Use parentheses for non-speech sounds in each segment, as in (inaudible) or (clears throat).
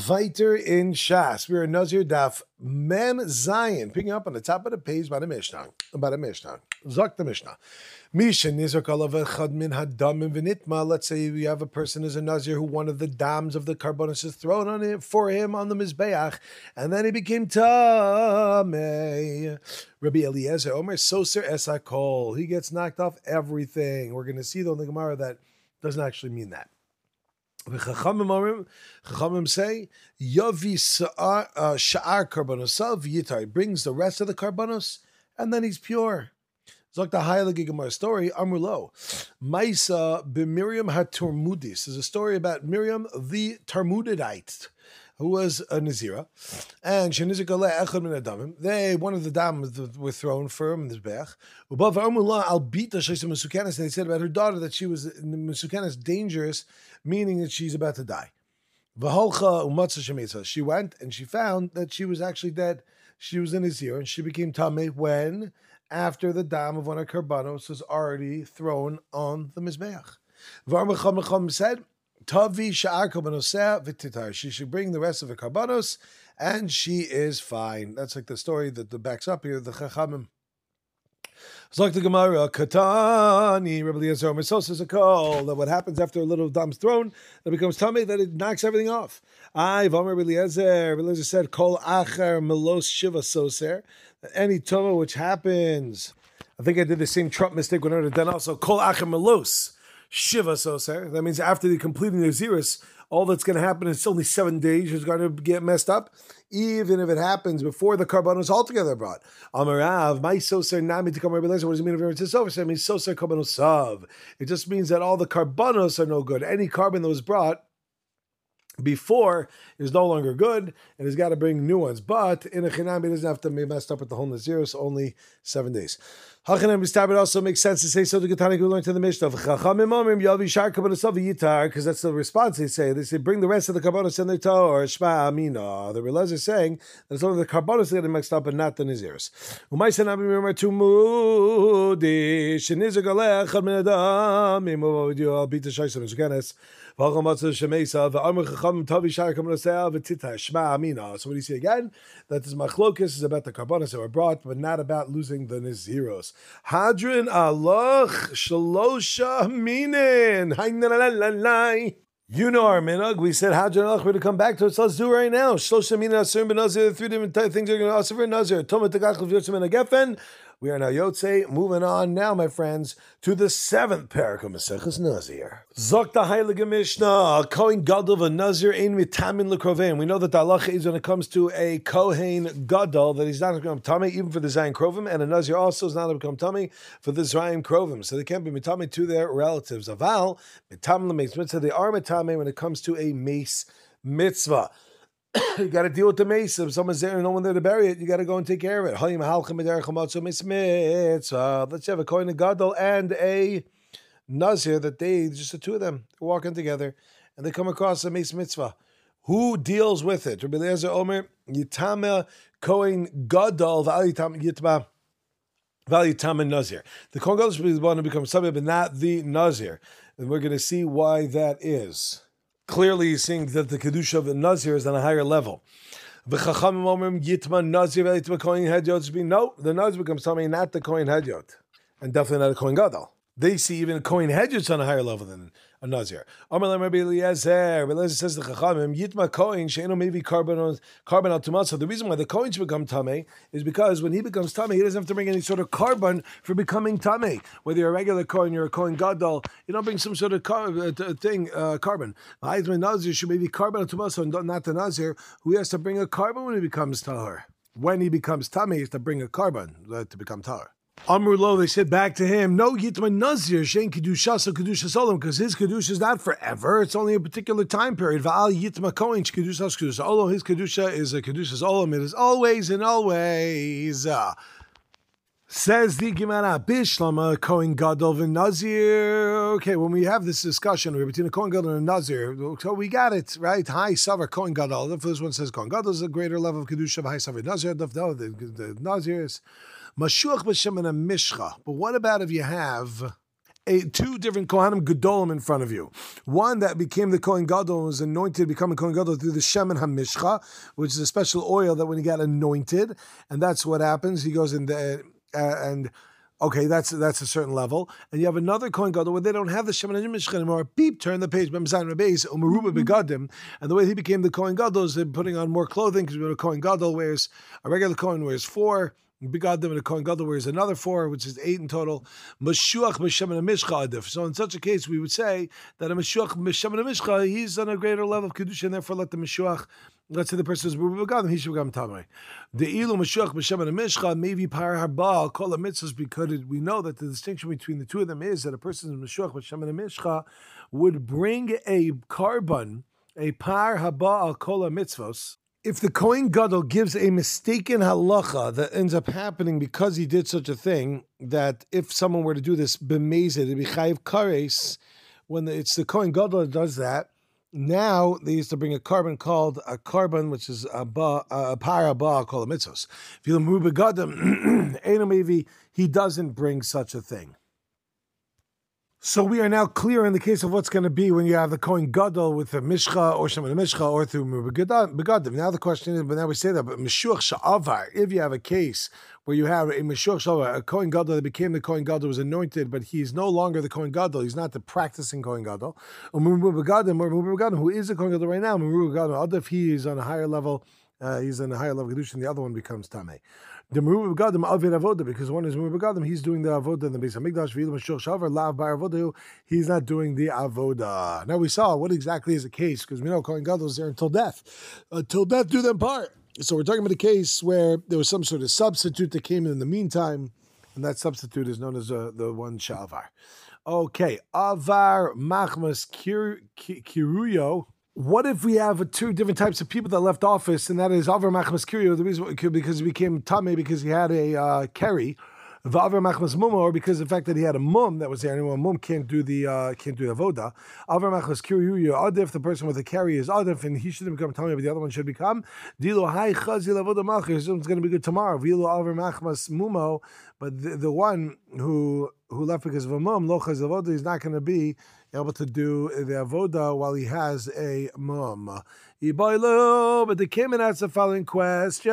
Viter in Shas. We're in Nazir Daf Mem Zayin, picking up on the top of the page by the Mishnah. About the Mishnah. Zok the Mishnah. Misha Nizak Chad min Hadamim Vinitma. Let's say you have a person as a Nazir who one of the dams of the carbonis is thrown on him for him on the Mizbeach, and then he became Tameh. Rabbi Eliezer Omer Soser Esakol. He gets knocked off everything. We're going to see though in the Gemara that doesn't actually mean that. The Chachamim say, Yavi sha'ar karbonosav yitar. brings the rest of the karbonos, and then he's pure. Zok the Heilige Gemara story, Amrulo. Maisa b'Miriam HaTormudis. There's a story about Miriam the Talmudite, who was a Nazira. And Echad Min Adamim. They, one of the dams were thrown for him in the Bech. Above Amrulo, Albita Shesha Mesukanis. They said about her daughter that she was Mesukanis dangerous, meaning that she's about to die. She went and she found that she was actually dead. She was in ear and she became tamei when after the dam of one of karbanos was already thrown on the mizbeach. Varmacham said, "Tavi. She should bring the rest of the karbanos, and she is fine. That's like the story that the backs up here. The chachamim. The Gemara, Katani, Rabbi Eliezer, Misos is a call that what happens after a little dam's thrown, that becomes tummy, that it knocks everything off. I, Vomer Rabbi Eliezer, Eliezer said, Kol Acher Melos Shiva Soser, any tumah which happens. I think I did the same Trump mistake when I did also. Kol Acher Melos Shiva Soser. That means after the completing the Xeris, all that's going to happen is only seven days is going to get messed up, even if it happens before the carbonos altogether brought. Amarav, my soser nami to come What does it mean if it's soser? It means soser carbonosav. It just means that all the carbonos are no good. Any carbon that was brought before is no longer good and he's got to bring new ones. But in a chinam, he doesn't have to be messed up with the whole Nazir, so only seven days. Hachanam Bistabit also makes sense to say so to Getani who learned to the Mishnah. Of Chachamimomim Yavishar Kabunasavi Yitar, because that's the response they say. They say, bring the rest of the carbonos in their or Shma Amina. The Relez is saying that it's only the carbonos that get mixed up and not the Nazirs. Umaysan Abi Mirma Tumudi, Shinizar Galech, Adminadam, Imo Bita Shaisam Zukanes. So what do you see again? That this machlokus is about the karbonas that were brought, but not about losing the niziros. Hadrin aloch shalosha minin. You know our minhag. We said Hadrin aloch. We're to come back to it. So let's do it right now. Shalosha minin asur benazir. Three different things are going to asur for nazir. Tomat tegach and. We are now Yotze, moving on now, my friends, to the seventh parak of Maseches Nazir. Zokta Heilige Mishnah, Kohen Gadol of Nazir Ein Mitamin Lekrovim. We know that the halacha is when it comes to a Kohen Gadol that he's not to become tummy even for the Zayin Krovim, and a Nazir also is not to become tummy for the Zayin Krovim. So they can't be mitame to their relatives. Aval, mitam makes mitzvah, they are mitame when it comes to a mace mitzvah. You got to deal with the mace. If someone's there and no one there to bury it, you got to go and take care of it. Let's have a coin of gadol and a nazir that they just the two of them walking together, and they come across a mace mitzvah. Who deals with it? Rabbi Eliezer Omer Yitama Kohen Gadol V'Alitam Yitma V'Alitam Nazir. The Kohen Gadol should be the one who becomes something, but not the Nazir, and we're going to see why that is clearly seeing that the kedusha of the nazir is on a higher level. No, the nazir becomes something not the kohen hedyot, and definitely not a kohen gadol. They see even kohen hedyot on a higher level than a nazir. Amar Rabbi Eliezer, Eliezer says the Chachamim, Yitma Kohen, Sheino maybe carbon carbon So the reason why the Kohen should become Tame is because when he becomes Tame, he doesn't have to bring any sort of carbon for becoming Tame. Whether you're a regular Kohen, you're a Kohen Gadol, you don't bring some sort of car, uh, thing, uh, carbon. The Nazir should maybe carbon and not the Nazir, who has to bring a carbon when he becomes Tahar. When he becomes Tame, he has to bring a carbon uh, to become Tahar. Amrulo, they said back to him, no Yitma Nazir, Shein Kedusha, so Kedusha Solam, because his Kedusha is not forever, it's only a particular time period. Va'al Yitma Kohen, Kedusha Kedusha Olam, his Kedusha is a Kedusha Olam, it is always and always. Uh, Says the Gemara, Bishlama Kohen Gadol and Nazir. Okay, when we have this discussion we're between a Kohen Gadol and a Nazir, so we got it right. High Savar Kohen Gadol. The first one says Kohen Gadol is a greater level of kedusha. High Savar Nazir. The, the, the Nazir is Mashuach b'shem and a mishcha. But what about if you have a two different Kohanim Gedolim in front of you. One that became the Kohen Gadol and was anointed, becoming Kohen Gadol through the Shemen HaMishcha, which is a special oil that when he got anointed, and that's what happens. He goes in the uh, and Okay, that's that's a certain level, and you have another Kohen Gadol where they don't have the Shemin Mishcha anymore. Beep, turn the page. B'mzayin Rabbeis Umaruba Begadim, and the way he became the Kohen Gadol is they're putting on more clothing because a Kohen Gadol wears a regular Kohen wears four. Begadim and a Kohen Gadol wears another four, which is eight in total. Mashuach Meshemin Mishcha Adif. So in such a case, we would say that a Mashuach Meshemin Mishcha, he's on a greater level of kedusha, and therefore let the Mashuach let's say the person is Begadim, he should become Tamei. The Ilu Mashuach B'Shem and Mishcha, maybe Par Harbal, Kol Mitzvahs, because we know that the distinction between the two of them is that a person is Mashuach B'Shem and Mishcha would bring a carbon, a Par Harbal Kol Mitzvahs, if the Kohen Gadol gives a mistaken halacha that ends up happening because he did such a thing, that if someone were to do this b'mezid, it'd be chayiv kares, when the, it's the Kohen Gadol that does that, now they used to bring a carbon called a carbon, which is a ba, a called a mitzvos. If you look (clears throat) maybe he doesn't bring such a thing. So we are now clear in the case of what's going to be when you have the Kohen Gadol with the Mishcha or Shemin Mishcha or through Begadim. Now the question is, but now we say that, but Meshuach Sha'avar, if you have a case where you have a Meshuach Sha'avar, a Kohen Gadol that became the Kohen Gadol, was anointed, but he's no longer the Kohen Gadol, he's not the practicing Kohen Gadol, or or Begadim, who is the Kohen Gadol right now, Begadim, if he is on a higher level, uh, he's on a higher level of Kedusha, and the other one becomes Tameh. The Meruba Begadim Avir Avoda, because one is Meruba Begadim, he's doing the Avoda in the base of Migdash, V'il Mashur Shavar, Lav Bar Avoda, he's not doing the Avoda. Now we saw what exactly is the case, because we know Kohen Gadol is there until death. Until death do them part. So we're talking about a case where there was some sort of substitute that came in, in the meantime, and that substitute is known as uh, the one Shalvar. Okay, Avar Machmas Kiruyo what if we have two different types of people that left office, and that is Avar Machmas Kirio, the reason because he became Tame because he had a uh, carry, V'aver Machmas Muma, or because of the fact that he had a mum that was there, and a mum can't do the uh, can't do the avoda. Avar Machmas Kirio Adif, the person with the carry is Adif, and he shouldn't become Tame, but the other one should become Dilo Hai Chazil Avoda Malchus. It's going to be good tomorrow. Vilo Avar Machmas Mumo, but the, the one who who left because of a mum, Lo Chazil Avoda, is not going to be able to do the avoda while he has a mum. But they came and asked the following question.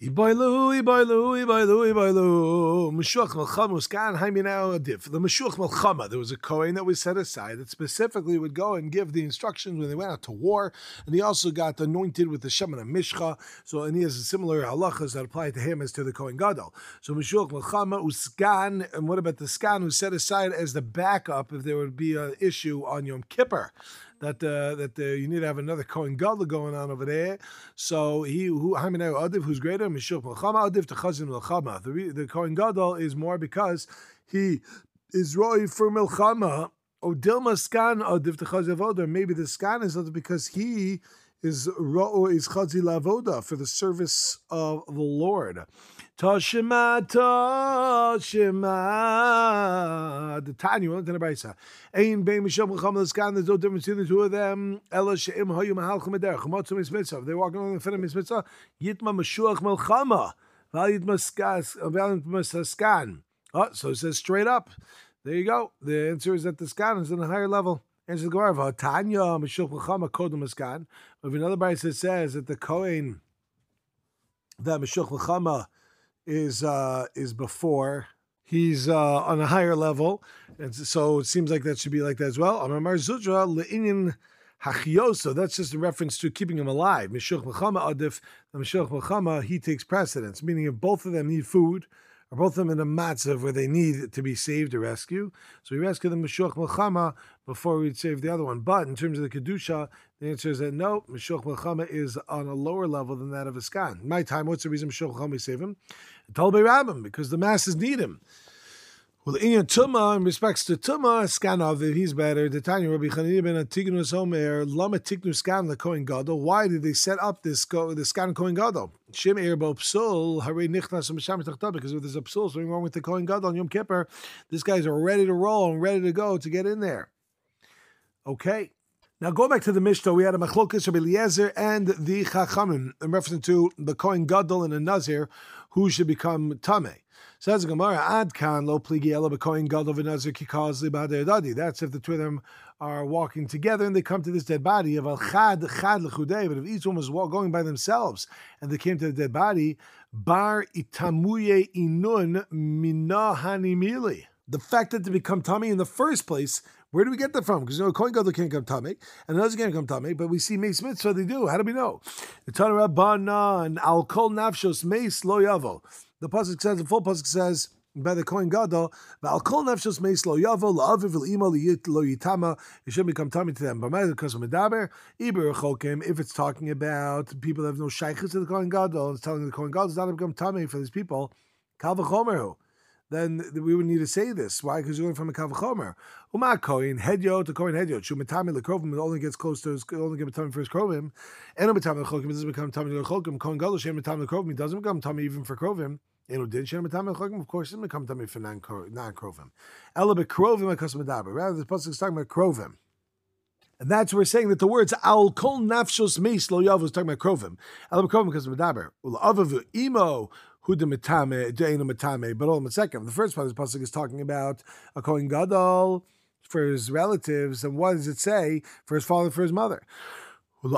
Ibailu, Ibailu, Ibailu, Ibailu. Meshuach Adif. The there was a Kohen that was set aside that specifically would go and give the instructions when they went out to war. And he also got anointed with the Shemin Mishcha. So, and he has similar halachas that apply to him as to the Kohen Gadol. So, Meshuach Melchama Uskan. And what about the Skan who's set aside as the backup if there would be an issue on Yom Kippur? That uh, that uh, you need to have another Kohen Gadol going on over there. So he who Hamineu Adiv who's greater Mishuk Melchama Adiv to Chazin Melchama. The the Kohen Gadol is more because he is roy for Melchama. Or Dilma Skan Adiv to Chazin Maybe the Skan is because he is Ro'o is Chazi Lavoda for the service of the Lord. Toshima, Toshima. The Tanya, one the Brisa. Ein Bein Misham Chacham L'Skan, there's no difference between the two of them. Ela She'im Hayu Mahal Chumeder, Chumotzu Mitzvah. They're walking along the foot of Mitzvah. Yitma Meshuach Melchama. Val Yitma Skan. Oh, ah, so it says straight up. There you go. The answer is that the Skan is on a higher level. Answer the Gemara. Tanya Meshuach Melchama Kodem Skan. But another Brisa says that the Kohen that Meshuach Melchama is uh, is before. He's uh, on a higher level, and so it seems like that should be like that as well. Amar Zudra le'inyan hachioso. That's just a reference to keeping him alive. Mishuch mechama adif. The mishuch mechama he takes precedence, meaning if both of them need food, or both of them in a matzav where they need to be saved or rescue. So we rescue the Meshuach Melchama before we'd save the other one. But in terms of the Kedusha, the answer is that no, Meshuach Melchama is on a lower level than that of a skan. In my time, what's the reason Meshuach Melchama save him? Talbe Rabbim, because the masses need him. Well, in Tuma, in respects to Tuma, Skanov, if he's better, the Tanya Rabbi Chanina ben Antigonus Omer, Lama Tiknu Skan Kohen Gadol. Why did they set up this the Skan Kohen Gadol? Shem Erbo Psul, Hare Nichnas Misham because if there's a Psul, something wrong with the Kohen Gadol on Yom Kippur, this guys ready to roll and ready to go to get in there. Okay. Now go back to the Mishnah. We had a Machlokas Rabbi Eliezer and the Chachamim in reference to the Kohen Gadol and the Nazir who should become Tameh. Says Gemara, Ad kan lo pligi ela b'koyin gadol v'nazir kikaz dadi. That's if the two of them are walking together and they come to this dead body of al chad chad lechudei. But if each one was going by themselves and they came to the dead body, bar itamuye inun mina hanimili. The fact that they become tummy in the first place where do we get that from? Because you know, Kohen Gadol can't come tummy, and another can't come tummy, but we see Mace Mitzvah, they do. How do we know? The Tanah Rabbanan, Al Kol Nafshos Mace Lo Yavo. The Pasuk says, the full Pasuk says, by the Kohen Gadol, Al Kol Nafshos Mace Lo Yavo, Lo Aviv Lo Yitama, it shouldn't become tummy to them. But because of Medaber, Iber Chokim, if it's talking about people that have no shaykhs to the Kohen Gadol, it's telling the Kohen Gadol it's not to become tummy for these people, kal Kalvachomeru then we would need to say this. Why? Because you're going from a kavachomer. Uma koin hedyo to koin hedyo. Shumatami lekrovim. It only gets close to his, only get time for his krovim. And matami lechokim. It doesn't become tami lechokim. Koin gadol shem matami lekrovim. It doesn't become tami even for krovim. And did shem matami lechokim. Of course, it doesn't become tami for non krovim. Ela bekrovim akas medaber. Rather, the pasuk is talking about krovim. And that's where we're saying that the words al kol nafshos meis lo yav is talking about krovim. Ela bekrovim because of medaber. Ula avavu imo Huda Mitame, Deina Mitame, but all second. The first part of the Pasuk is talking about a Kohen Gadol for his relatives, and what does it say for his father, for his mother? So it's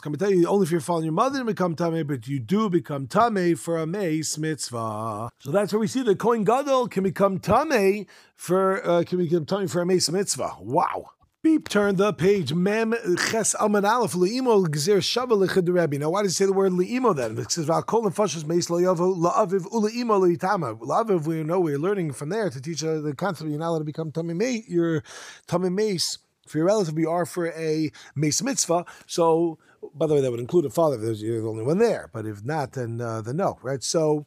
going to tell you only if you're following your mother to become tame, but you do become tame for a mace mitzvah. So that's where we see the Kohen Gadol can become tame for uh, can become tame for a mace mitzvah. Wow. Beep, turn the page. Mem ches amad aleph leimo gzer shava Rebbe. Now, why does it say the word leimo then? It says v'akol nefashos meis loyavo la'aviv uleimo leitama. La'aviv, we know we're learning from there to teach uh, the concept you're not allowed to become tamim mate. Your tamim mace for your relative, you are for a mace mitzvah. So, by the way, that would include a father if there's you're the only one there. But if not, then uh, then no, right? So.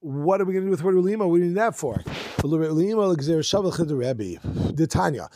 What are we going to do with the word do you need that for? The Tanya.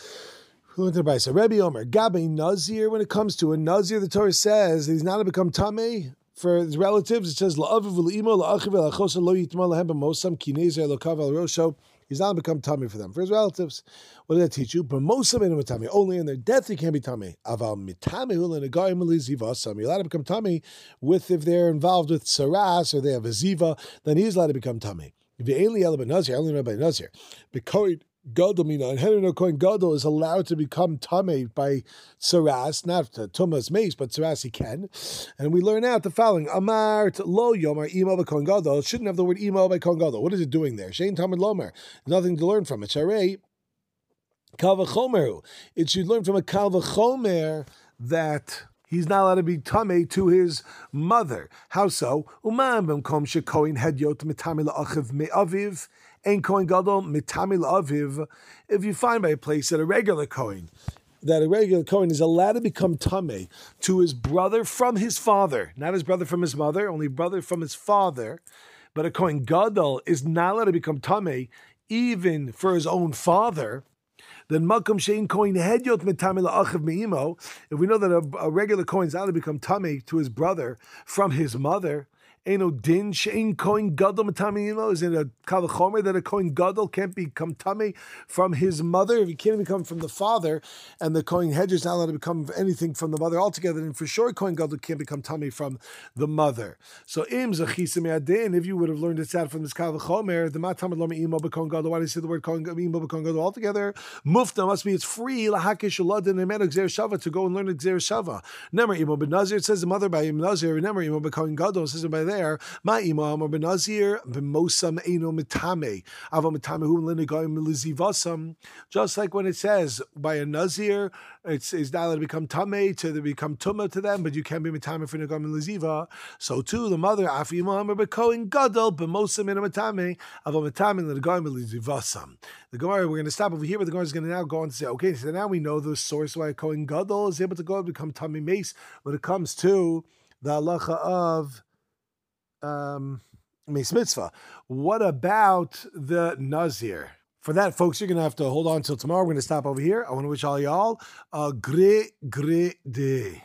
Who went to the Rebbe Omer, Gabe Nazir, when it comes to a Nazir, the Torah says he's not to become Tameh for his relatives. It says, La'aviv l'imo la'achiv la'achosa lo yitma lahem b'mosam kinezer lokav al rosho. He's not to become tummy for them. For his relatives, what did that teach you? B'mosam in tummy. Only in their death he can't be tummy. Aval mitame hu l'negayim l'zivasam. You're allowed to become tummy with if they're involved with saras or they have a ziva, then he's allowed to become tummy. If you only about Nazir, only about Nazir. Because Gadol mina and Henry Kohen Gadol is allowed to become tame by saras, not to tumas mace, but saras he can. And we learn out the following: Amart lo yomar imo by Kohen Gadol. Shouldn't have the word imo by Kohen Gadol. What is it doing there? Shane Tamid Lomer. Nothing to learn from it. Sharei kalvachomeru. It should learn from a kalvachomer that he's not allowed to be tame to his mother. How so? Umam b'mkom shekoin hedyot mitame la'achiv me'aviv. Ein Kohen Gadol mitamil aviv. If you find by a place that a regular Kohen, that a regular Kohen is allowed to become tame to his brother from his father, not his brother from his mother, only brother from his father. But a Kohen Gadol is not allowed to become tame even for his own father then Malcolm Shein Kohen Hedyot Metamil Achiv Meimo. If we know that a, a regular Kohen is allowed to become tame to his brother from his mother, Eno din shein koin gadol matamiyimo. Is it a kavachomer that a koin gadol can't become tummy from his mother if he can't become from the father, and the koin hedger is not allowed to become anything from the mother altogether. Then for sure, koin gadol can't become tummy from the mother. So im zachisim. If you would have learned this out from this kavachomer, the matamid lama imo bekon gadol. Why do you say the word koin imo bekon gadol altogether? Mufta must be it's free lahakish uladin gzer shava to go and learn gzer shava. Nemer imo benazir. It says the mother by im nazir. Nemer imo bekon gadol. It says by there, my imam or benazir b'mosam eno mitame ava mitame hu linigayim milizivasam. Just like when it says by a nazir, it's is not to become tame to become tuma to them, but you can be mitame for nigayim miliziva. So too the mother afi imam or bekoin gadol b'mosam eno mitame ava mitame linigayim milizivasam. The Gemara, we're going to stop over here, but the Gemara is going to now go on to say, okay, so now we know the source why Kohen Gadol is able to go and become Tami Mace when it comes to the halacha of um, mitzvah. What about the Nazir? For that, folks, you're going to have to hold on until tomorrow. We're going to stop over here. I want to wish all y'all a great, great day.